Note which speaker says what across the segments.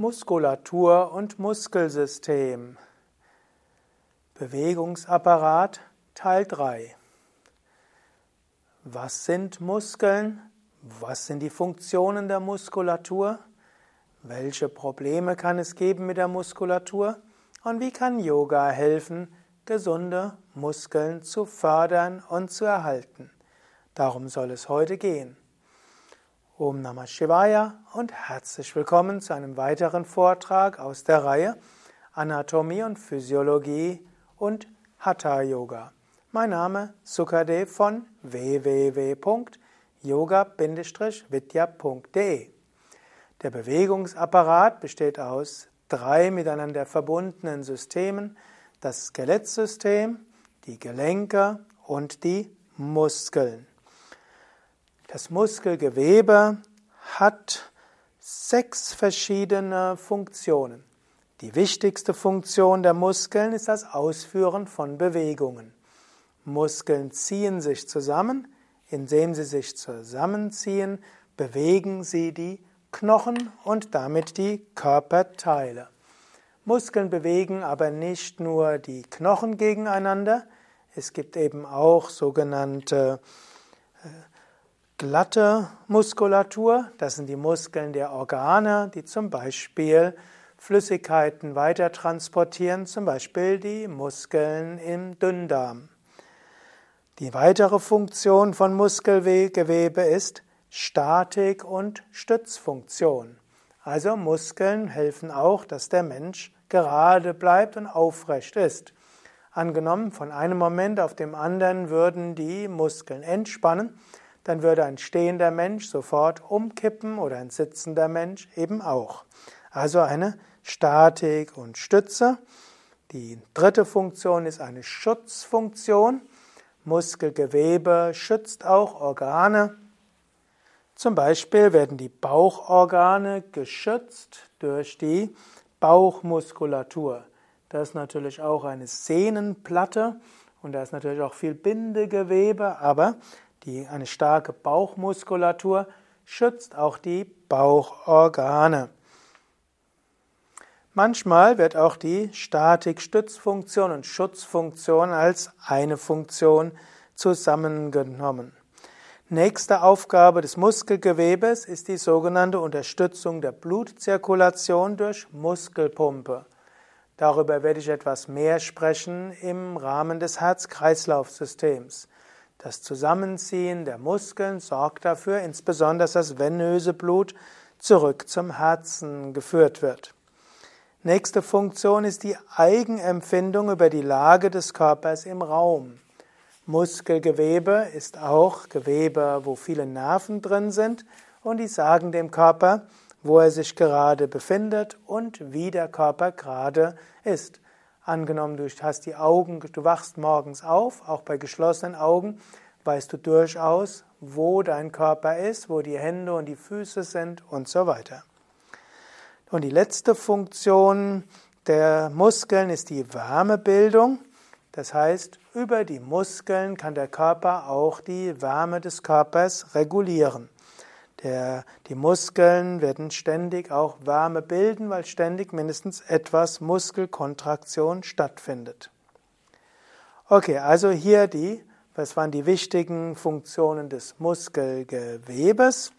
Speaker 1: Muskulatur und Muskelsystem. Bewegungsapparat Teil 3. Was sind Muskeln? Was sind die Funktionen der Muskulatur? Welche Probleme kann es geben mit der Muskulatur? Und wie kann Yoga helfen, gesunde Muskeln zu fördern und zu erhalten? Darum soll es heute gehen. Om Namah Shivaya und herzlich willkommen zu einem weiteren Vortrag aus der Reihe Anatomie und Physiologie und Hatha Yoga. Mein Name Sukadev von www.yoga-vidya.de. Der Bewegungsapparat besteht aus drei miteinander verbundenen Systemen: das Skelettsystem, die Gelenke und die Muskeln. Das Muskelgewebe hat sechs verschiedene Funktionen. Die wichtigste Funktion der Muskeln ist das Ausführen von Bewegungen. Muskeln ziehen sich zusammen, indem sie sich zusammenziehen, bewegen sie die Knochen und damit die Körperteile. Muskeln bewegen aber nicht nur die Knochen gegeneinander, es gibt eben auch sogenannte äh, glatte Muskulatur, das sind die Muskeln der Organe, die zum Beispiel Flüssigkeiten weiter transportieren, zum Beispiel die Muskeln im Dünndarm. Die weitere Funktion von Muskelgewebe ist Statik und Stützfunktion. Also Muskeln helfen auch, dass der Mensch gerade bleibt und aufrecht ist. Angenommen, von einem Moment auf dem anderen würden die Muskeln entspannen, dann würde ein stehender Mensch sofort umkippen oder ein sitzender Mensch eben auch. Also eine Statik und Stütze. Die dritte Funktion ist eine Schutzfunktion. Muskelgewebe schützt auch Organe. Zum Beispiel werden die Bauchorgane geschützt durch die Bauchmuskulatur. Das ist natürlich auch eine Sehnenplatte und da ist natürlich auch viel Bindegewebe, aber die, eine starke Bauchmuskulatur schützt auch die Bauchorgane. Manchmal wird auch die Statik-Stützfunktion und Schutzfunktion als eine Funktion zusammengenommen. Nächste Aufgabe des Muskelgewebes ist die sogenannte Unterstützung der Blutzirkulation durch Muskelpumpe. Darüber werde ich etwas mehr sprechen im Rahmen des Herz-Kreislauf-Systems. Das Zusammenziehen der Muskeln sorgt dafür, insbesondere dass das venöse Blut zurück zum Herzen geführt wird. Nächste Funktion ist die Eigenempfindung über die Lage des Körpers im Raum. Muskelgewebe ist auch Gewebe, wo viele Nerven drin sind und die sagen dem Körper, wo er sich gerade befindet und wie der Körper gerade ist. Angenommen, du hast die Augen, du wachst morgens auf, auch bei geschlossenen Augen, weißt du durchaus, wo dein Körper ist, wo die Hände und die Füße sind und so weiter. Und die letzte Funktion der Muskeln ist die Wärmebildung. Das heißt, über die Muskeln kann der Körper auch die Wärme des Körpers regulieren. Der, die Muskeln werden ständig auch Wärme bilden, weil ständig mindestens etwas Muskelkontraktion stattfindet. Okay, also hier die, was waren die wichtigen Funktionen des Muskelgewebes?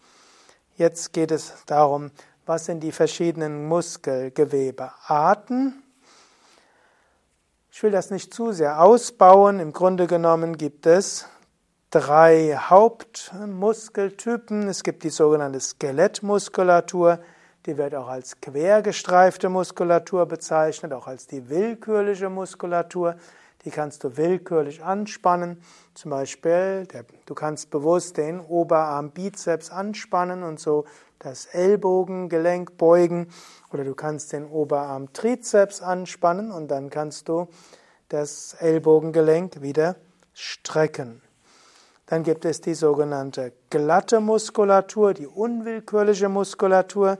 Speaker 1: Jetzt geht es darum, was sind die verschiedenen Muskelgewebearten? Ich will das nicht zu sehr ausbauen. Im Grunde genommen gibt es drei Hauptmuskeltypen. Es gibt die sogenannte Skelettmuskulatur, die wird auch als quergestreifte Muskulatur bezeichnet, auch als die willkürliche Muskulatur. Die kannst du willkürlich anspannen. Zum Beispiel, der, du kannst bewusst den Oberarm Bizeps anspannen und so das Ellbogengelenk beugen. Oder du kannst den Oberarm Trizeps anspannen und dann kannst du das Ellbogengelenk wieder strecken. Dann gibt es die sogenannte glatte Muskulatur, die unwillkürliche Muskulatur.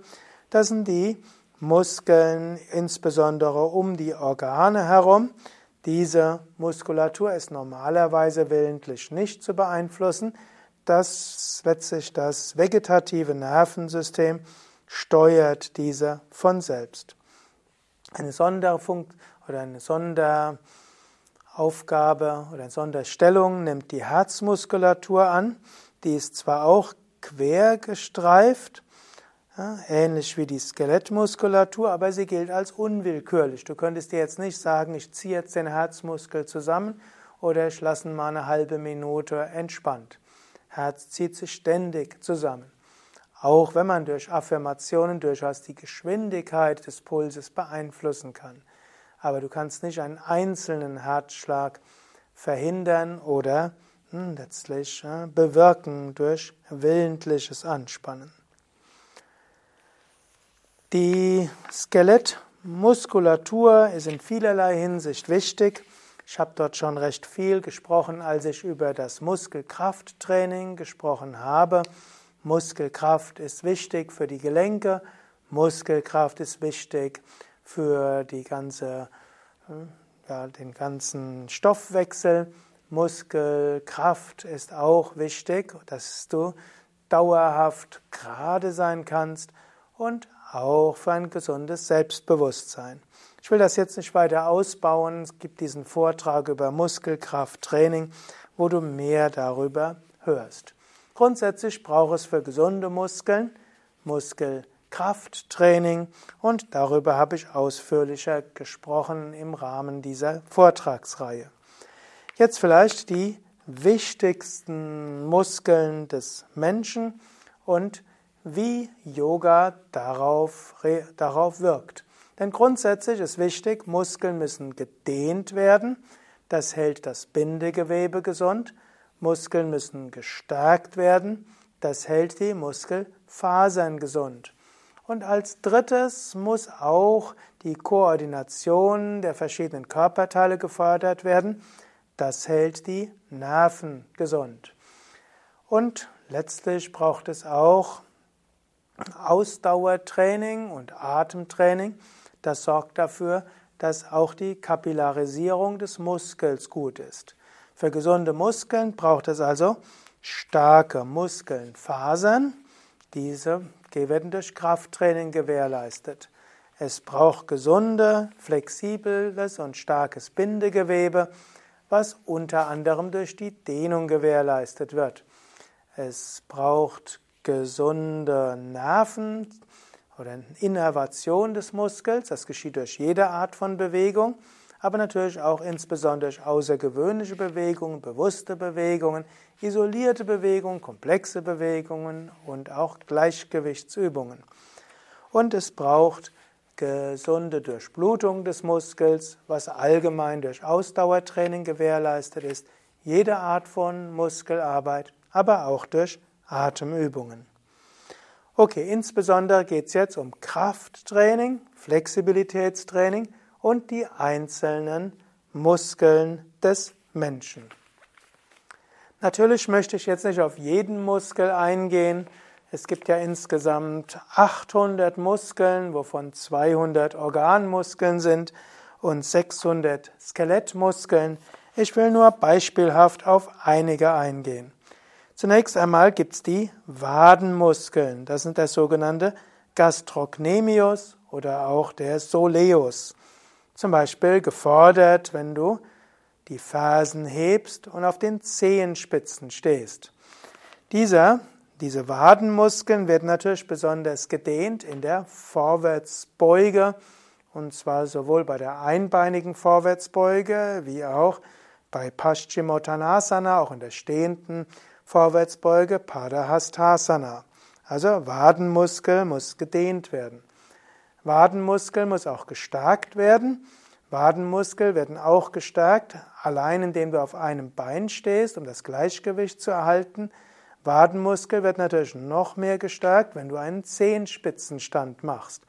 Speaker 1: Das sind die Muskeln insbesondere um die Organe herum. Diese Muskulatur ist normalerweise willentlich nicht zu beeinflussen. Das sich das vegetative Nervensystem steuert diese von selbst. Eine Sonderfunktion oder eine Sonderaufgabe oder Sonderstellung nimmt die Herzmuskulatur an. Die ist zwar auch quer gestreift, ähnlich wie die Skelettmuskulatur, aber sie gilt als unwillkürlich. Du könntest dir jetzt nicht sagen, ich ziehe jetzt den Herzmuskel zusammen oder ich lasse ihn mal eine halbe Minute entspannt. Herz zieht sich ständig zusammen. Auch wenn man durch Affirmationen durchaus die Geschwindigkeit des Pulses beeinflussen kann. Aber du kannst nicht einen einzelnen Herzschlag verhindern oder hm, letztlich bewirken durch willentliches Anspannen. Die Skelettmuskulatur ist in vielerlei Hinsicht wichtig. Ich habe dort schon recht viel gesprochen, als ich über das Muskelkrafttraining gesprochen habe. Muskelkraft ist wichtig für die Gelenke, Muskelkraft ist wichtig für die ganze, äh, ja, den ganzen Stoffwechsel. Muskelkraft ist auch wichtig, dass du dauerhaft gerade sein kannst und auch für ein gesundes Selbstbewusstsein. Ich will das jetzt nicht weiter ausbauen. Es gibt diesen Vortrag über Muskelkrafttraining, wo du mehr darüber hörst. Grundsätzlich braucht es für gesunde Muskeln Muskelkrafttraining und darüber habe ich ausführlicher gesprochen im Rahmen dieser Vortragsreihe. Jetzt vielleicht die wichtigsten Muskeln des Menschen und wie Yoga darauf, darauf wirkt. Denn grundsätzlich ist wichtig, Muskeln müssen gedehnt werden. Das hält das Bindegewebe gesund. Muskeln müssen gestärkt werden. Das hält die Muskelfasern gesund. Und als drittes muss auch die Koordination der verschiedenen Körperteile gefördert werden. Das hält die Nerven gesund. Und letztlich braucht es auch Ausdauertraining und Atemtraining, das sorgt dafür, dass auch die Kapillarisierung des Muskels gut ist. Für gesunde Muskeln braucht es also starke Muskeln, Fasern. Diese werden durch Krafttraining gewährleistet. Es braucht gesunde, flexibles und starkes Bindegewebe, was unter anderem durch die Dehnung gewährleistet wird. Es braucht gesunde Nerven oder Innervation des Muskels. Das geschieht durch jede Art von Bewegung, aber natürlich auch insbesondere außergewöhnliche Bewegungen, bewusste Bewegungen, isolierte Bewegungen, komplexe Bewegungen und auch Gleichgewichtsübungen. Und es braucht gesunde Durchblutung des Muskels, was allgemein durch Ausdauertraining gewährleistet ist, jede Art von Muskelarbeit, aber auch durch Atemübungen. Okay, insbesondere geht es jetzt um Krafttraining, Flexibilitätstraining und die einzelnen Muskeln des Menschen. Natürlich möchte ich jetzt nicht auf jeden Muskel eingehen. Es gibt ja insgesamt 800 Muskeln, wovon 200 Organmuskeln sind und 600 Skelettmuskeln. Ich will nur beispielhaft auf einige eingehen. Zunächst einmal gibt es die Wadenmuskeln. Das sind der sogenannte Gastrocnemius oder auch der Soleus. Zum Beispiel gefordert, wenn du die Fersen hebst und auf den Zehenspitzen stehst. Dieser, diese Wadenmuskeln werden natürlich besonders gedehnt in der Vorwärtsbeuge und zwar sowohl bei der einbeinigen Vorwärtsbeuge wie auch bei Paschimottanasana, auch in der stehenden Vorwärtsbeuge Padahastasana. Also Wadenmuskel muss gedehnt werden. Wadenmuskel muss auch gestärkt werden. Wadenmuskel werden auch gestärkt, allein indem du auf einem Bein stehst, um das Gleichgewicht zu erhalten. Wadenmuskel wird natürlich noch mehr gestärkt, wenn du einen Zehenspitzenstand machst,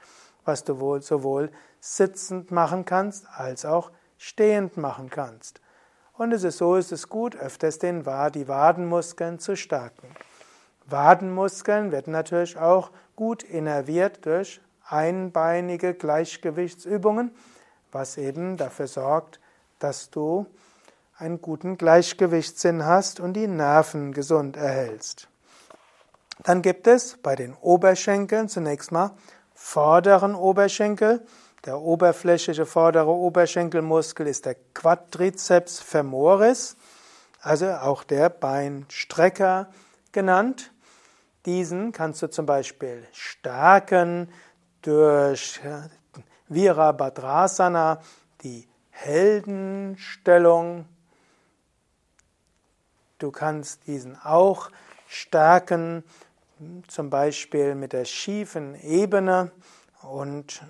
Speaker 1: was du wohl sowohl sitzend machen kannst als auch stehend machen kannst. Und es ist so, es ist gut, öfters den, die Wadenmuskeln zu stärken. Wadenmuskeln werden natürlich auch gut innerviert durch einbeinige Gleichgewichtsübungen, was eben dafür sorgt, dass du einen guten Gleichgewichtssinn hast und die Nerven gesund erhältst. Dann gibt es bei den Oberschenkeln zunächst mal vorderen Oberschenkel. Der oberflächliche vordere Oberschenkelmuskel ist der Quadriceps femoris, also auch der Beinstrecker genannt. Diesen kannst du zum Beispiel stärken durch Virabhadrasana, die Heldenstellung. Du kannst diesen auch stärken, zum Beispiel mit der schiefen Ebene und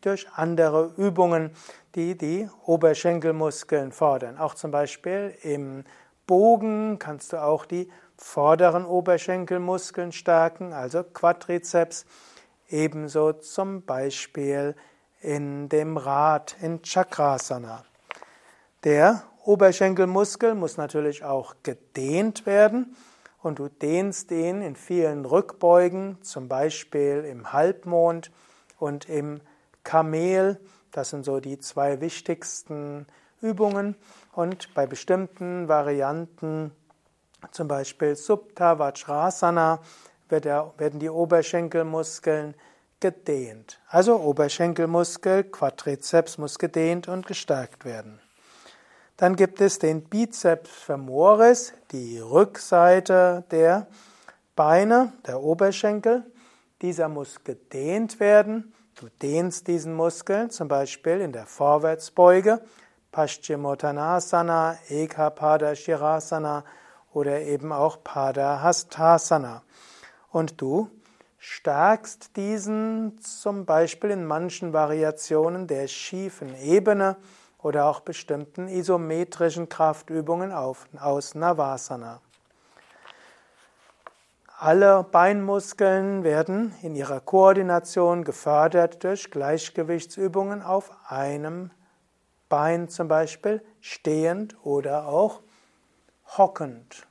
Speaker 1: durch andere Übungen, die die Oberschenkelmuskeln fordern. Auch zum Beispiel im Bogen kannst du auch die vorderen Oberschenkelmuskeln stärken, also Quadrizeps, ebenso zum Beispiel in dem Rad in Chakrasana. Der Oberschenkelmuskel muss natürlich auch gedehnt werden und du dehnst ihn in vielen Rückbeugen, zum Beispiel im Halbmond und im Kamel. Das sind so die zwei wichtigsten Übungen und bei bestimmten Varianten zum Beispiel Supta Vajrasana werden die Oberschenkelmuskeln gedehnt. Also Oberschenkelmuskel, Quadrizeps muss gedehnt und gestärkt werden. Dann gibt es den Bizeps femoris, die Rückseite der Beine, der Oberschenkel. Dieser muss gedehnt werden. Du dehnst diesen Muskel zum Beispiel in der Vorwärtsbeuge, Paschimottanasana, Ekapada Shirasana oder eben auch Padahastasana. Und du stärkst diesen zum Beispiel in manchen Variationen der schiefen Ebene oder auch bestimmten isometrischen Kraftübungen aus Navasana. Alle Beinmuskeln werden in ihrer Koordination gefördert durch Gleichgewichtsübungen auf einem Bein zum Beispiel, stehend oder auch hockend.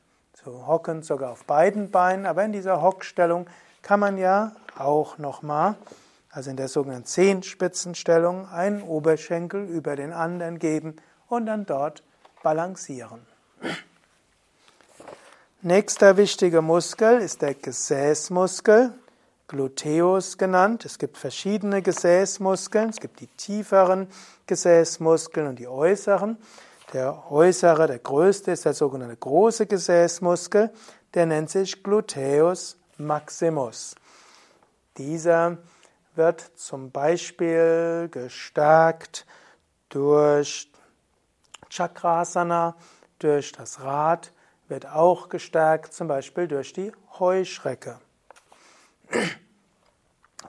Speaker 1: So hockend sogar auf beiden Beinen, aber in dieser Hockstellung kann man ja auch nochmal, also in der sogenannten Zehenspitzenstellung, einen Oberschenkel über den anderen geben und dann dort balancieren. Nächster wichtiger Muskel ist der Gesäßmuskel, Gluteus genannt. Es gibt verschiedene Gesäßmuskeln. Es gibt die tieferen Gesäßmuskeln und die äußeren. Der äußere, der größte ist der sogenannte große Gesäßmuskel. Der nennt sich Gluteus maximus. Dieser wird zum Beispiel gestärkt durch Chakrasana, durch das Rad, wird auch gestärkt zum Beispiel durch die Heuschrecke.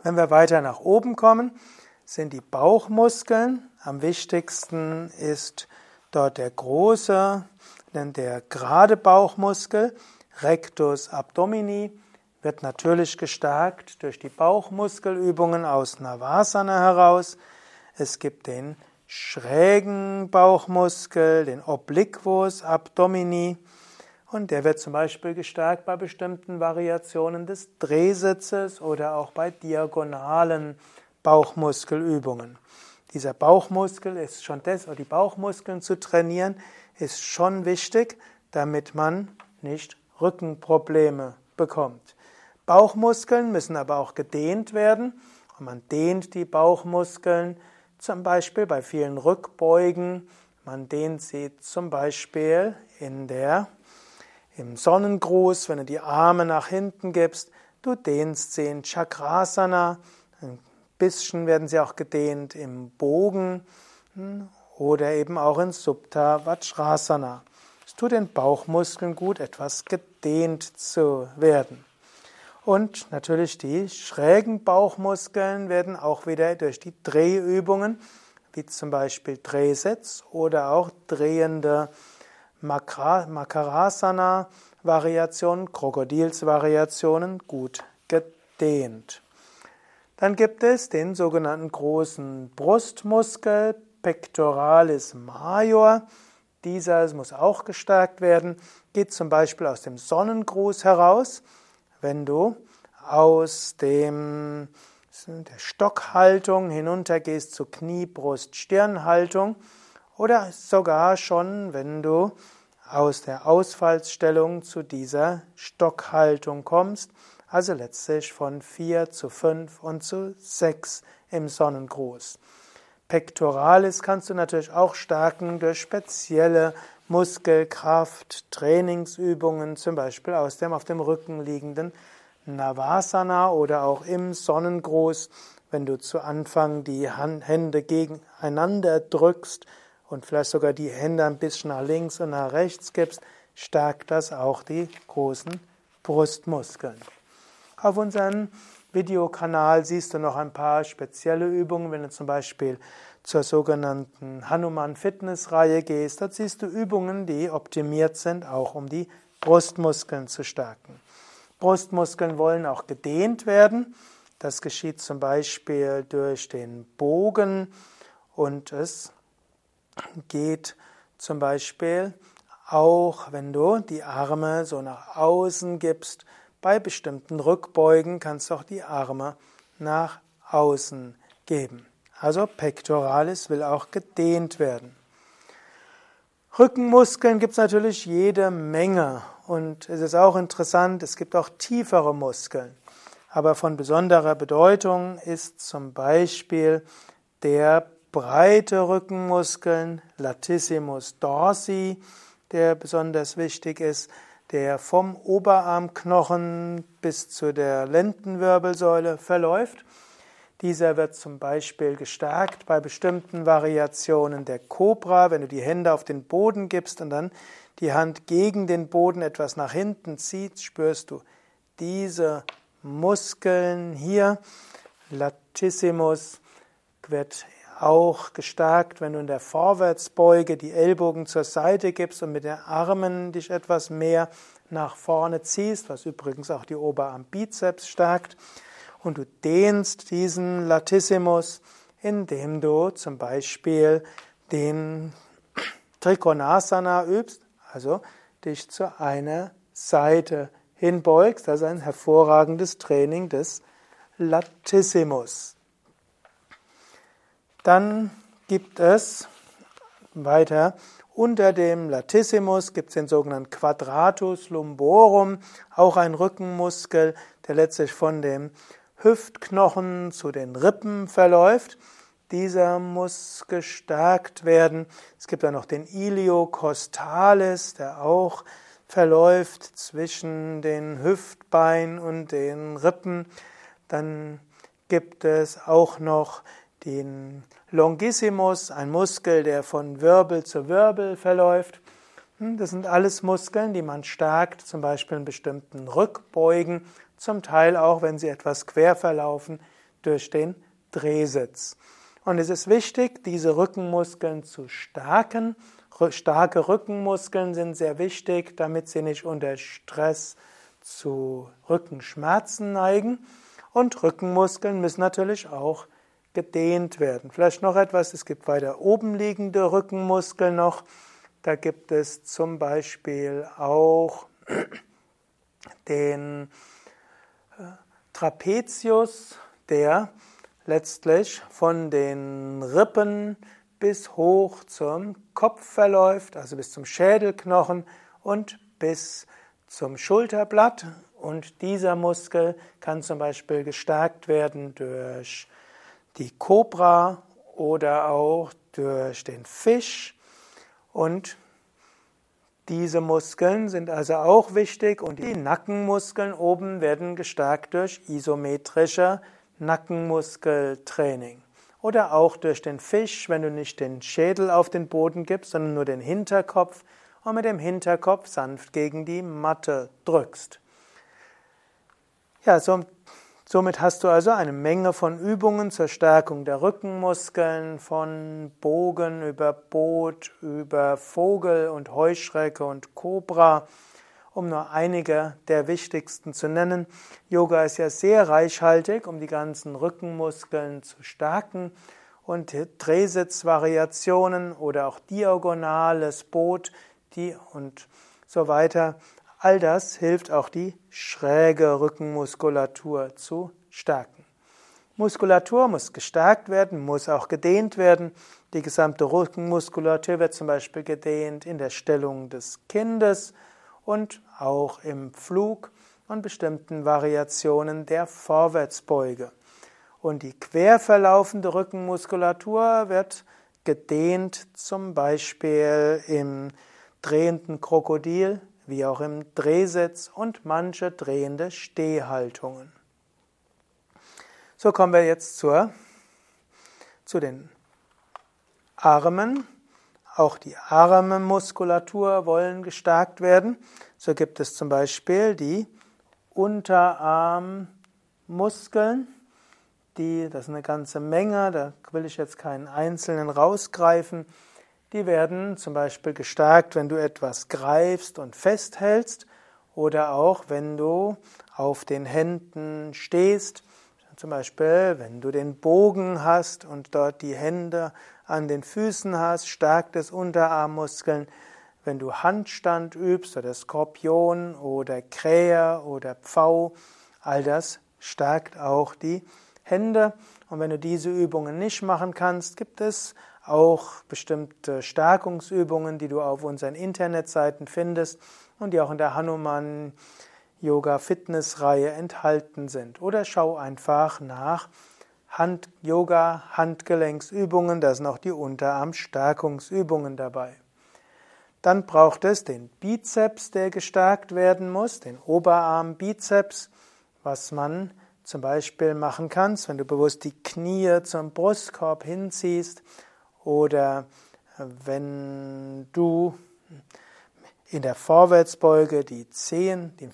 Speaker 1: Wenn wir weiter nach oben kommen, sind die Bauchmuskeln. Am wichtigsten ist dort der große, der gerade Bauchmuskel, Rectus abdomini, wird natürlich gestärkt durch die Bauchmuskelübungen aus Navasana heraus. Es gibt den schrägen Bauchmuskel, den Obliquus abdomini, und der wird zum Beispiel gestärkt bei bestimmten Variationen des Drehsitzes oder auch bei diagonalen Bauchmuskelübungen. Dieser Bauchmuskel ist schon das, oder die Bauchmuskeln zu trainieren, ist schon wichtig, damit man nicht Rückenprobleme bekommt. Bauchmuskeln müssen aber auch gedehnt werden und man dehnt die Bauchmuskeln zum Beispiel bei vielen Rückbeugen. Man dehnt sie zum Beispiel in der im Sonnengruß, wenn du die Arme nach hinten gibst, du dehnst sie in Chakrasana, bisschen werden sie auch gedehnt im Bogen hm, oder eben auch in Supta Vajrasana. Es tut den Bauchmuskeln gut, etwas gedehnt zu werden. Und natürlich die schrägen Bauchmuskeln werden auch wieder durch die Drehübungen, wie zum Beispiel Drehsitz oder auch drehende Makarasana-Variationen, Krokodilsvariationen gut gedehnt. Dann gibt es den sogenannten großen Brustmuskel, Pectoralis major. Dieser muss auch gestärkt werden. Geht zum Beispiel aus dem Sonnengruß heraus. Wenn du aus dem, der Stockhaltung hinuntergehst zu Knie, Brust, Stirnhaltung, oder sogar schon, wenn du aus der Ausfallsstellung zu dieser Stockhaltung kommst, also letztlich von 4 zu 5 und zu 6 im Sonnengruß. Pectoralis kannst du natürlich auch stärken durch spezielle Muskelkraft, Trainingsübungen, zum Beispiel aus dem auf dem Rücken liegenden Navasana oder auch im Sonnengruß, wenn du zu Anfang die Hände gegeneinander drückst und vielleicht sogar die Hände ein bisschen nach links und nach rechts gibst, stärkt das auch die großen Brustmuskeln. Auf unserem Videokanal siehst du noch ein paar spezielle Übungen, wenn du zum Beispiel zur sogenannten Hanuman Fitness Reihe gehst, dort siehst du Übungen, die optimiert sind, auch um die Brustmuskeln zu stärken. Brustmuskeln wollen auch gedehnt werden. Das geschieht zum Beispiel durch den Bogen und es geht zum Beispiel auch, wenn du die Arme so nach außen gibst. Bei bestimmten Rückbeugen kannst du auch die Arme nach außen geben. Also Pectoralis will auch gedehnt werden. Rückenmuskeln gibt es natürlich jede Menge und es ist auch interessant, es gibt auch tiefere Muskeln. Aber von besonderer Bedeutung ist zum Beispiel der breite Rückenmuskeln, Latissimus dorsi, der besonders wichtig ist, der vom Oberarmknochen bis zu der Lendenwirbelsäule verläuft. Dieser wird zum Beispiel gestärkt bei bestimmten Variationen der Cobra, wenn du die Hände auf den Boden gibst und dann die Hand gegen den Boden etwas nach hinten ziehst, spürst du diese Muskeln hier. Latissimus wird auch gestärkt, wenn du in der Vorwärtsbeuge die Ellbogen zur Seite gibst und mit den Armen dich etwas mehr nach vorne ziehst, was übrigens auch die Oberarmbizeps stärkt und du dehnst diesen Latissimus, indem du zum Beispiel den Trikonasana übst, also dich zu einer Seite hinbeugst. Das ist ein hervorragendes Training des Latissimus. Dann gibt es weiter unter dem Latissimus gibt es den sogenannten Quadratus lumborum, auch ein Rückenmuskel, der letztlich von dem Hüftknochen zu den Rippen verläuft. Dieser muss gestärkt werden. Es gibt dann noch den Iliocostalis, der auch verläuft zwischen den Hüftbein und den Rippen. Dann gibt es auch noch den Longissimus, ein Muskel, der von Wirbel zu Wirbel verläuft. Hm, das sind alles Muskeln, die man stärkt, zum Beispiel in bestimmten Rückbeugen zum Teil auch, wenn sie etwas quer verlaufen, durch den Drehsitz. Und es ist wichtig, diese Rückenmuskeln zu stärken. Starke Rückenmuskeln sind sehr wichtig, damit sie nicht unter Stress zu Rückenschmerzen neigen. Und Rückenmuskeln müssen natürlich auch gedehnt werden. Vielleicht noch etwas, es gibt weiter oben liegende Rückenmuskeln noch. Da gibt es zum Beispiel auch den Trapezius, der letztlich von den Rippen bis hoch zum Kopf verläuft, also bis zum Schädelknochen und bis zum Schulterblatt. Und dieser Muskel kann zum Beispiel gestärkt werden durch die Kobra oder auch durch den Fisch. Und diese Muskeln sind also auch wichtig und die Nackenmuskeln oben werden gestärkt durch isometrische Nackenmuskeltraining. Oder auch durch den Fisch, wenn du nicht den Schädel auf den Boden gibst, sondern nur den Hinterkopf und mit dem Hinterkopf sanft gegen die Matte drückst. Ja, so Somit hast du also eine Menge von Übungen zur Stärkung der Rückenmuskeln, von Bogen über Boot, über Vogel und Heuschrecke und Kobra, um nur einige der wichtigsten zu nennen. Yoga ist ja sehr reichhaltig, um die ganzen Rückenmuskeln zu stärken und Drehsitzvariationen oder auch diagonales Boot, die und so weiter All das hilft auch die schräge Rückenmuskulatur zu stärken. Muskulatur muss gestärkt werden, muss auch gedehnt werden. Die gesamte Rückenmuskulatur wird zum Beispiel gedehnt in der Stellung des Kindes und auch im Flug und bestimmten Variationen der Vorwärtsbeuge. Und die quer verlaufende Rückenmuskulatur wird gedehnt, zum Beispiel im drehenden Krokodil, wie auch im Drehsitz und manche drehende Stehhaltungen. So kommen wir jetzt zur, zu den Armen. Auch die Armmuskulatur wollen gestärkt werden. So gibt es zum Beispiel die Unterarmmuskeln. Die, das ist eine ganze Menge, da will ich jetzt keinen einzelnen rausgreifen. Die werden zum Beispiel gestärkt, wenn du etwas greifst und festhältst oder auch wenn du auf den Händen stehst zum Beispiel, wenn du den Bogen hast und dort die Hände an den Füßen hast, stärkt es Unterarmmuskeln. Wenn du Handstand übst oder Skorpion oder Krähe oder Pfau, all das stärkt auch die Hände. Und wenn du diese Übungen nicht machen kannst, gibt es auch bestimmte Stärkungsübungen, die du auf unseren Internetseiten findest und die auch in der Hanuman Yoga Fitness Reihe enthalten sind. Oder schau einfach nach Hand Yoga Handgelenksübungen, da sind auch die Unterarmstärkungsübungen dabei. Dann braucht es den Bizeps, der gestärkt werden muss, den Oberarm-Bizeps, was man zum Beispiel machen kannst, wenn du bewusst die Knie zum Brustkorb hinziehst oder wenn du in der Vorwärtsbeuge die Zehen, den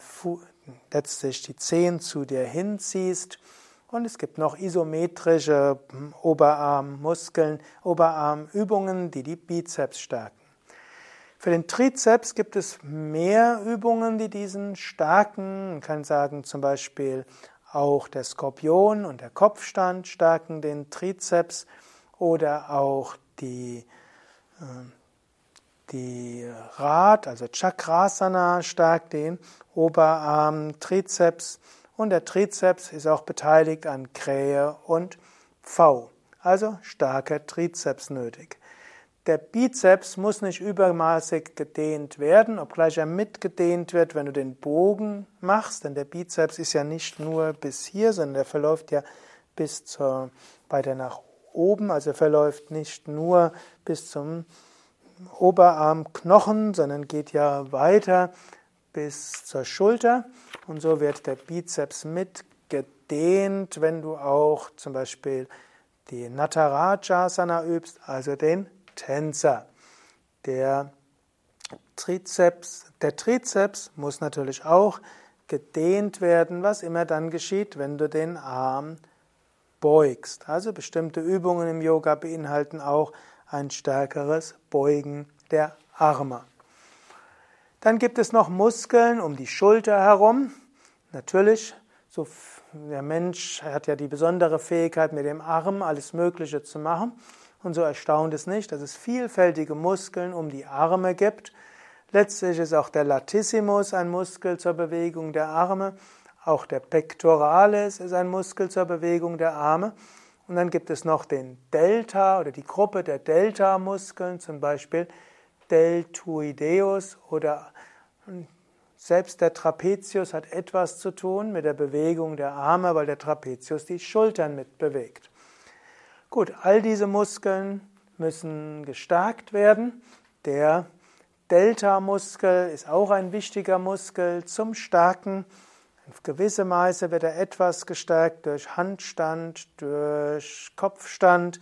Speaker 1: letztlich die Zehen zu dir hinziehst. Und es gibt noch isometrische Oberarmmuskeln, Oberarmübungen, die die Bizeps stärken. Für den Trizeps gibt es mehr Übungen, die diesen stärken. Man kann sagen zum Beispiel auch der Skorpion und der Kopfstand stärken den Trizeps oder auch die äh, die Rad, also Chakrasana, stärkt den Oberarm, Trizeps und der Trizeps ist auch beteiligt an Krähe und V. Also starker Trizeps nötig. Der Bizeps muss nicht übermaßig gedehnt werden, obgleich er mitgedehnt wird, wenn du den Bogen machst, denn der Bizeps ist ja nicht nur bis hier, sondern der verläuft ja bis zur, weiter nach oben, also verläuft nicht nur bis zum Oberarmknochen, sondern geht ja weiter bis zur Schulter. Und so wird der Bizeps mitgedehnt, wenn du auch zum Beispiel die Natarajasana übst, also den Tänzer. Der Trizeps, der Trizeps muss natürlich auch gedehnt werden, was immer dann geschieht, wenn du den Arm beugst. Also bestimmte Übungen im Yoga beinhalten auch ein stärkeres Beugen der Arme. Dann gibt es noch Muskeln um die Schulter herum. Natürlich, so der Mensch hat ja die besondere Fähigkeit, mit dem Arm alles Mögliche zu machen. Und so erstaunt es nicht, dass es vielfältige Muskeln um die Arme gibt. Letztlich ist auch der Latissimus ein Muskel zur Bewegung der Arme. Auch der Pectoralis ist ein Muskel zur Bewegung der Arme. Und dann gibt es noch den Delta oder die Gruppe der Delta-Muskeln, zum Beispiel Deltoideus oder selbst der Trapezius hat etwas zu tun mit der Bewegung der Arme, weil der Trapezius die Schultern mitbewegt. Gut, all diese Muskeln müssen gestärkt werden. Der Delta-Muskel ist auch ein wichtiger Muskel zum Stärken auf gewisse Weise wird er etwas gestärkt durch Handstand, durch Kopfstand,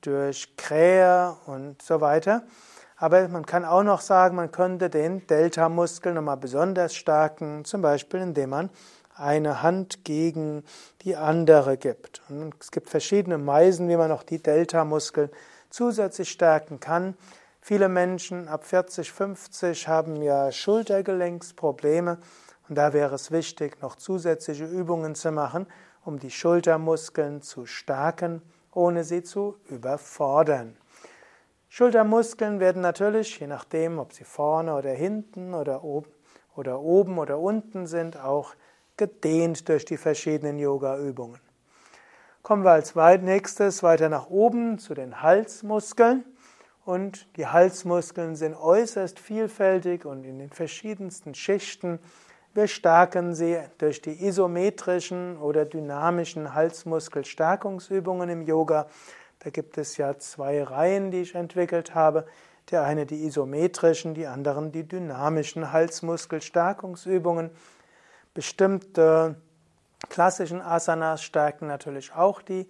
Speaker 1: durch Krähe und so weiter. Aber man kann auch noch sagen, man könnte den Delta-Muskel nochmal besonders stärken, zum Beispiel indem man eine Hand gegen die andere gibt. Und es gibt verschiedene Weisen, wie man noch die Delta-Muskeln zusätzlich stärken kann. Viele Menschen ab 40, 50 haben ja Schultergelenksprobleme. Und da wäre es wichtig, noch zusätzliche Übungen zu machen, um die Schultermuskeln zu stärken, ohne sie zu überfordern. Schultermuskeln werden natürlich, je nachdem, ob sie vorne oder hinten oder oben oder, oben oder unten sind, auch gedehnt durch die verschiedenen Yoga-Übungen. Kommen wir als nächstes weiter nach oben zu den Halsmuskeln. Und die Halsmuskeln sind äußerst vielfältig und in den verschiedensten Schichten Wir stärken sie durch die isometrischen oder dynamischen Halsmuskelstärkungsübungen im Yoga. Da gibt es ja zwei Reihen, die ich entwickelt habe. Der eine die isometrischen, die anderen die dynamischen Halsmuskelstärkungsübungen. Bestimmte klassischen Asanas stärken natürlich auch die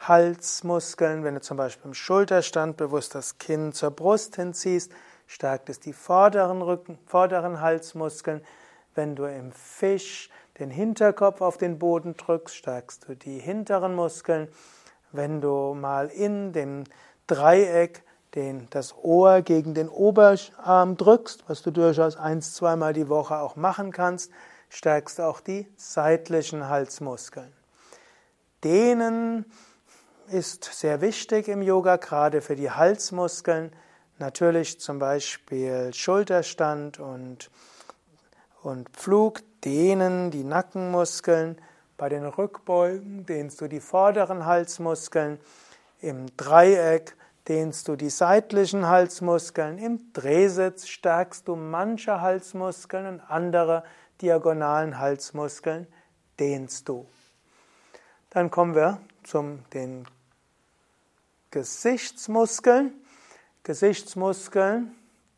Speaker 1: Halsmuskeln. Wenn du zum Beispiel im Schulterstand bewusst das Kinn zur Brust hinziehst, stärkt es die vorderen Rücken, vorderen Halsmuskeln. Wenn du im Fisch den Hinterkopf auf den Boden drückst, stärkst du die hinteren Muskeln. Wenn du mal in dem Dreieck den, das Ohr gegen den Oberarm drückst, was du durchaus eins, zweimal die Woche auch machen kannst, stärkst du auch die seitlichen Halsmuskeln. Dehnen ist sehr wichtig im Yoga, gerade für die Halsmuskeln. Natürlich zum Beispiel Schulterstand und und Pflug dehnen die Nackenmuskeln. Bei den Rückbeugen dehnst du die vorderen Halsmuskeln. Im Dreieck dehnst du die seitlichen Halsmuskeln. Im Drehsitz stärkst du manche Halsmuskeln und andere diagonalen Halsmuskeln dehnst du. Dann kommen wir zum den Gesichtsmuskeln. Gesichtsmuskeln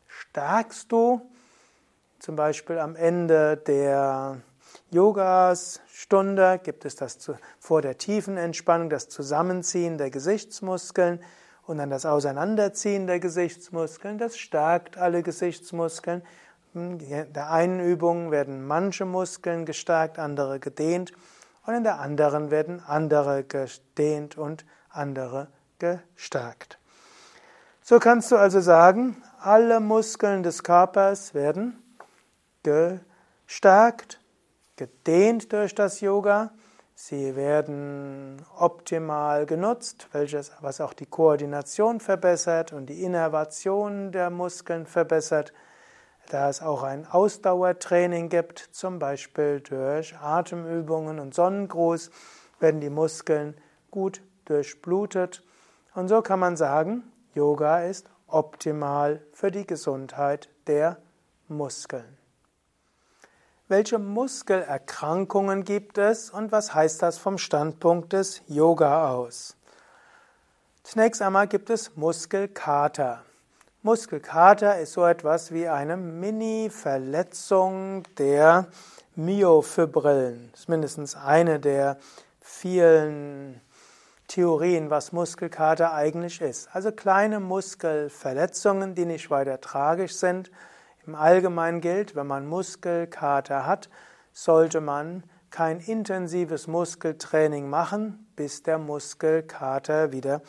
Speaker 1: stärkst du zum Beispiel am Ende der Yoga-Stunde gibt es das zu, vor der tiefen Entspannung, das Zusammenziehen der Gesichtsmuskeln und dann das Auseinanderziehen der Gesichtsmuskeln. Das stärkt alle Gesichtsmuskeln. In der einen Übung werden manche Muskeln gestärkt, andere gedehnt und in der anderen werden andere gedehnt und andere gestärkt. So kannst du also sagen, alle Muskeln des Körpers werden gestärkt, gedehnt durch das Yoga. Sie werden optimal genutzt, welches, was auch die Koordination verbessert und die Innervation der Muskeln verbessert. Da es auch ein Ausdauertraining gibt, zum Beispiel durch Atemübungen und Sonnengruß, werden die Muskeln gut durchblutet. Und so kann man sagen, Yoga ist optimal für die Gesundheit der Muskeln. Welche Muskelerkrankungen gibt es und was heißt das vom Standpunkt des Yoga aus? Zunächst einmal gibt es Muskelkater. Muskelkater ist so etwas wie eine Mini-Verletzung der Myofibrillen. Das ist mindestens eine der vielen Theorien, was Muskelkater eigentlich ist. Also kleine Muskelverletzungen, die nicht weiter tragisch sind, im Allgemeinen gilt, wenn man Muskelkater hat, sollte man kein intensives Muskeltraining machen, bis der Muskelkater wieder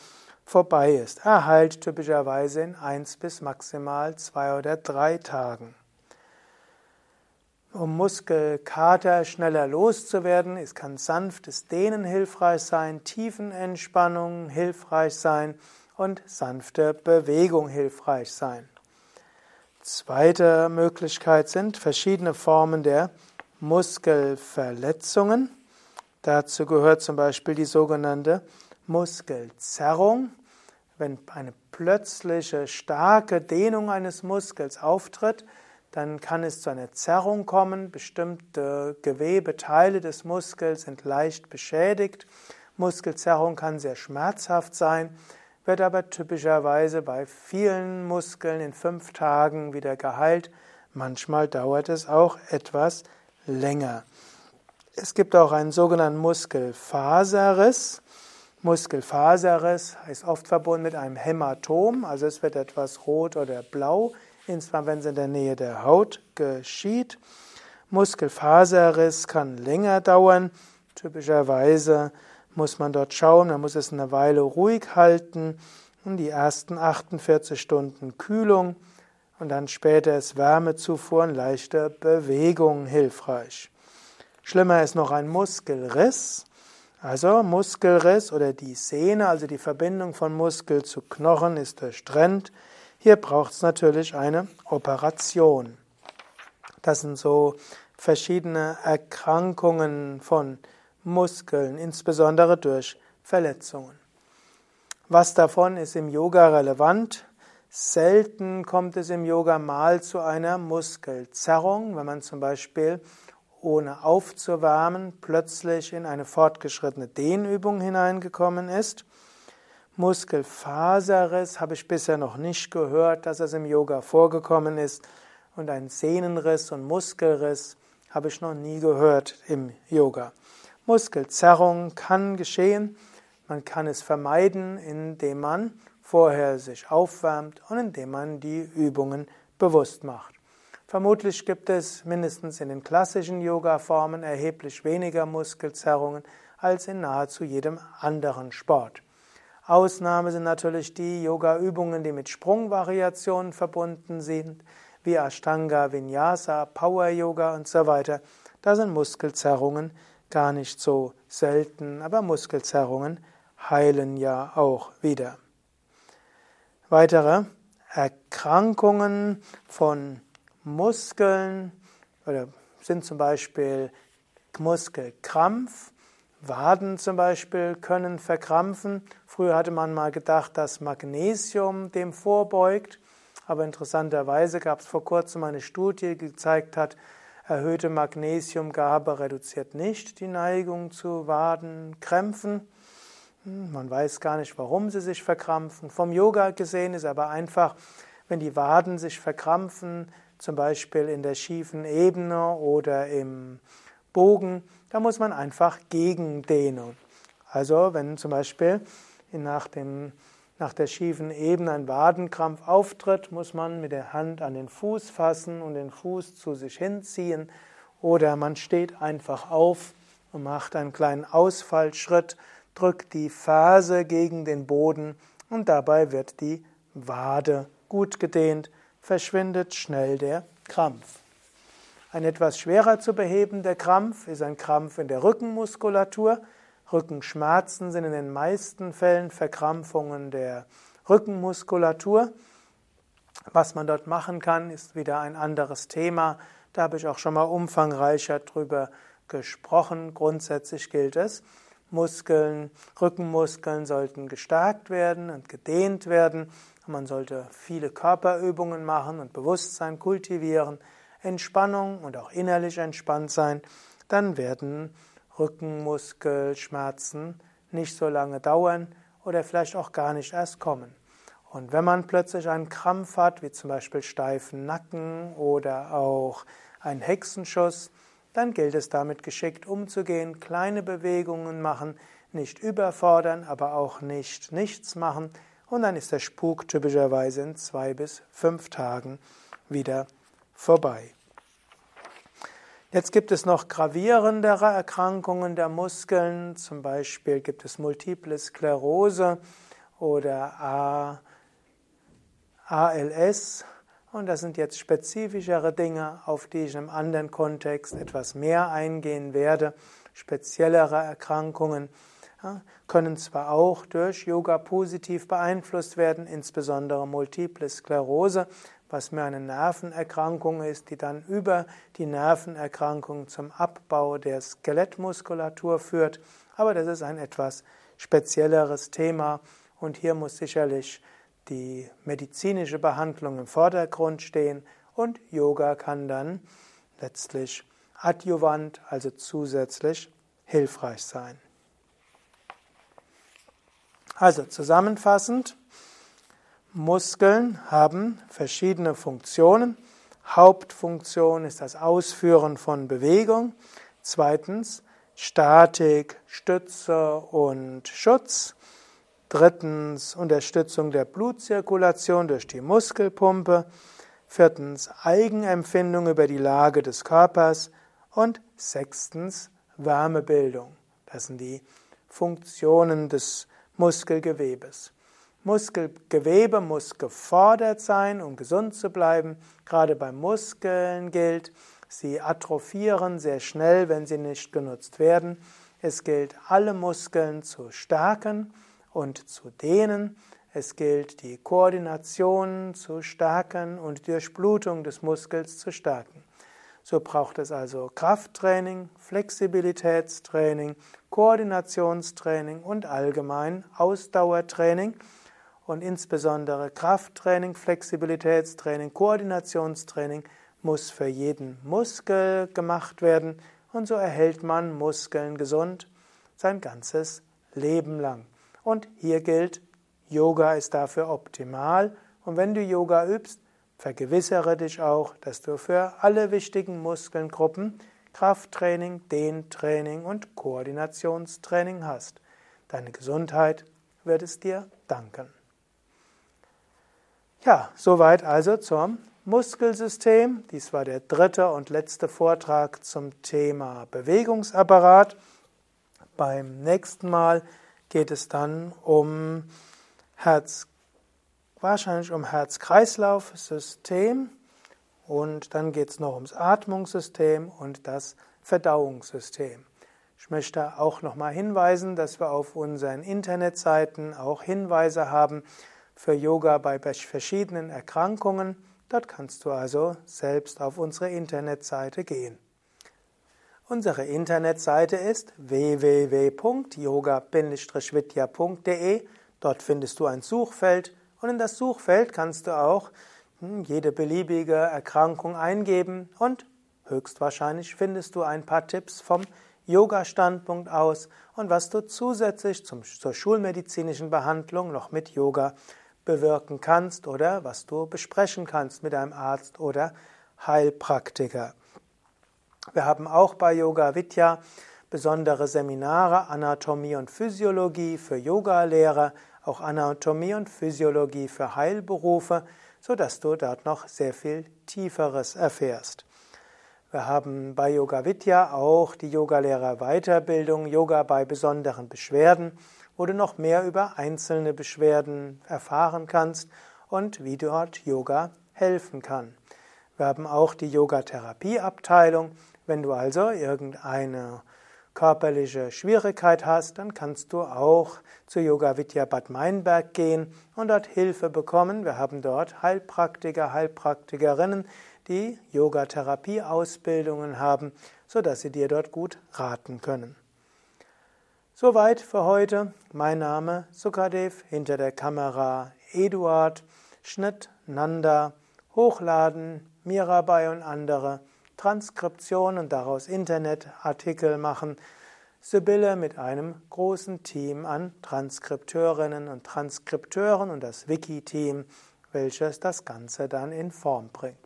Speaker 1: vorbei ist. Er heilt typischerweise in eins bis maximal zwei oder drei Tagen. Um Muskelkater schneller loszuwerden, es kann sanftes Dehnen hilfreich sein, Tiefenentspannung hilfreich sein und sanfte Bewegung hilfreich sein. Zweite Möglichkeit sind verschiedene Formen der Muskelverletzungen. Dazu gehört zum Beispiel die sogenannte Muskelzerrung. Wenn eine plötzliche starke Dehnung eines Muskels auftritt, dann kann es zu einer Zerrung kommen. Bestimmte Gewebeteile des Muskels sind leicht beschädigt. Muskelzerrung kann sehr schmerzhaft sein wird aber typischerweise bei vielen Muskeln in fünf Tagen wieder geheilt. Manchmal dauert es auch etwas länger. Es gibt auch einen sogenannten Muskelfaserriss. Muskelfaserriss ist oft verbunden mit einem Hämatom, also es wird etwas rot oder blau, insbesondere wenn es in der Nähe der Haut geschieht. Muskelfaserriss kann länger dauern, typischerweise muss man dort schauen, man muss es eine Weile ruhig halten die ersten 48 Stunden Kühlung und dann später ist Wärmezufuhr und leichte Bewegung hilfreich. Schlimmer ist noch ein Muskelriss. Also Muskelriss oder die Sehne, also die Verbindung von Muskel zu Knochen ist durchtrennt. Hier braucht es natürlich eine Operation. Das sind so verschiedene Erkrankungen von Muskeln, insbesondere durch Verletzungen. Was davon ist im Yoga relevant? Selten kommt es im Yoga mal zu einer Muskelzerrung, wenn man zum Beispiel ohne aufzuwärmen, plötzlich in eine fortgeschrittene Dehnübung hineingekommen ist. Muskelfaserriss habe ich bisher noch nicht gehört, dass es im Yoga vorgekommen ist. Und ein Sehnenriss und Muskelriss habe ich noch nie gehört im Yoga. Muskelzerrung kann geschehen. Man kann es vermeiden, indem man vorher sich aufwärmt und indem man die Übungen bewusst macht. Vermutlich gibt es mindestens in den klassischen Yoga-Formen erheblich weniger Muskelzerrungen als in nahezu jedem anderen Sport. Ausnahme sind natürlich die Yoga-Übungen, die mit Sprungvariationen verbunden sind, wie Ashtanga, Vinyasa, Power Yoga und so weiter. Da sind Muskelzerrungen gar nicht so selten, aber Muskelzerrungen heilen ja auch wieder. Weitere Erkrankungen von Muskeln oder sind zum Beispiel Muskelkrampf, Waden zum Beispiel können verkrampfen. Früher hatte man mal gedacht, dass Magnesium dem vorbeugt, aber interessanterweise gab es vor kurzem eine Studie, die gezeigt hat, erhöhte Magnesiumgabe reduziert nicht die Neigung zu Wadenkrämpfen. Hm, man weiß gar nicht, warum sie sich verkrampfen. Vom Yoga gesehen ist aber einfach, wenn die Waden sich verkrampfen, zum Beispiel in der schiefen Ebene oder im Bogen, da muss man einfach gegendehnen. Also wenn zum Beispiel nach, dem, nach der schiefen Ebene ein Wadenkrampf auftritt, muss man mit der Hand an den Fuß fassen und den Fuß zu sich hinziehen. Oder man steht einfach auf und macht einen kleinen Ausfallschritt, drückt die Ferse gegen den Boden und dabei wird die Wade gut gedehnt, verschwindet schnell der Krampf. Ein etwas schwerer zu behebender Krampf ist ein Krampf in der Rückenmuskulatur. Rückenschmerzen sind in den meisten Fällen Verkrampfungen der Rückenmuskulatur. Was man dort machen kann, ist wieder ein anderes Thema. Da habe ich auch schon mal umfangreicher drüber gesprochen. Grundsätzlich gilt es, Muskeln, Rückenmuskeln sollten gestärkt werden und gedehnt werden. Man sollte viele Körperübungen machen und Bewusstsein kultivieren. Entspannung und auch innerlich entspannt sein, dann werden Rückenmuskelschmerzen nicht so lange dauern oder vielleicht auch gar nicht erst kommen. Und wenn man plötzlich einen Krampf hat, wie zum Beispiel steifen Nacken oder auch einen Hexenschuss, dann gilt es damit geschickt umzugehen, kleine Bewegungen machen, nicht überfordern, aber auch nicht nichts machen. Und dann ist der Spuk typischerweise in zwei bis fünf Tagen wieder vorbei. Jetzt gibt es noch gravierendere Erkrankungen der Muskeln, zum Beispiel gibt es Multiple Sklerose oder ALS. Und das sind jetzt spezifischere Dinge, auf die ich in einem anderen Kontext etwas mehr eingehen werde. Speziellere Erkrankungen können zwar auch durch Yoga positiv beeinflusst werden, insbesondere Multiple Sklerose, was mir eine Nervenerkrankung ist, die dann über die Nervenerkrankung zum Abbau der Skelettmuskulatur führt. Aber das ist ein etwas spezielleres Thema und hier muss sicherlich die medizinische Behandlung im Vordergrund stehen und Yoga kann dann letztlich adjuvant, also zusätzlich hilfreich sein. Also zusammenfassend, Muskeln haben verschiedene Funktionen. Hauptfunktion ist das Ausführen von Bewegung. Zweitens Statik, Stütze und Schutz. Drittens Unterstützung der Blutzirkulation durch die Muskelpumpe. Viertens Eigenempfindung über die Lage des Körpers. Und sechstens Wärmebildung. Das sind die Funktionen des Muskelgewebes. Muskelgewebe muss gefordert sein, um gesund zu bleiben. Gerade bei Muskeln gilt, sie atrophieren sehr schnell, wenn sie nicht genutzt werden. Es gilt, alle Muskeln zu stärken und zu dehnen. Es gilt, die Koordination zu stärken und die Durchblutung des Muskels zu stärken. So braucht es also Krafttraining, Flexibilitätstraining, Koordinationstraining und allgemein Ausdauertraining und insbesondere Krafttraining, Flexibilitätstraining, Koordinationstraining muss für jeden Muskel gemacht werden und so erhält man Muskeln gesund sein ganzes Leben lang. Und hier gilt, Yoga ist dafür optimal und wenn du Yoga übst, vergewissere dich auch, dass du für alle wichtigen Muskelgruppen Krafttraining, Dehntraining und Koordinationstraining hast. Deine Gesundheit wird es dir danken. Ja, soweit also zum Muskelsystem. Dies war der dritte und letzte Vortrag zum Thema Bewegungsapparat. Beim nächsten Mal geht es dann um Herz, wahrscheinlich um Herz-Kreislauf-System und dann geht es noch ums Atmungssystem und das Verdauungssystem. Ich möchte auch nochmal hinweisen, dass wir auf unseren Internetseiten auch Hinweise haben für Yoga bei verschiedenen Erkrankungen. Dort kannst du also selbst auf unsere Internetseite gehen. Unsere Internetseite ist www.yoga-vidya.de. Dort findest du ein Suchfeld und in das Suchfeld kannst du auch hm, jede beliebige Erkrankung eingeben und höchstwahrscheinlich findest du ein paar Tipps vom Yoga-Standpunkt aus und was du zusätzlich zum, zur schulmedizinischen Behandlung noch mit Yoga bewirken kannst oder was du besprechen kannst mit einem Arzt oder Heilpraktiker. Wir haben auch bei Yoga Vidya besondere Seminare Anatomie und Physiologie für Yogalehrer, auch Anatomie und Physiologie für Heilberufe, so dass du dort noch sehr viel tieferes erfährst. Wir haben bei Yoga Vidya auch die Yogalehrer Weiterbildung Yoga bei besonderen Beschwerden, wo du noch mehr über einzelne Beschwerden erfahren kannst und wie dort Yoga helfen kann. Wir haben auch die Yogatherapieabteilung. Wenn du also irgendeine körperliche Schwierigkeit hast, dann kannst du auch zu Yoga Vidya Bad Meinberg gehen und dort Hilfe bekommen. Wir haben dort Heilpraktiker, Heilpraktikerinnen, die Yogatherapie-Ausbildungen haben, sodass sie dir dort gut raten können. Soweit für heute. Mein Name Sukadev, hinter der Kamera Eduard, Schnitt Nanda, Hochladen Mirabai und andere, Transkription und daraus Internetartikel machen, Sibylle mit einem großen Team an Transkripteurinnen und Transkripteuren und das Wiki-Team, welches das Ganze dann in Form bringt.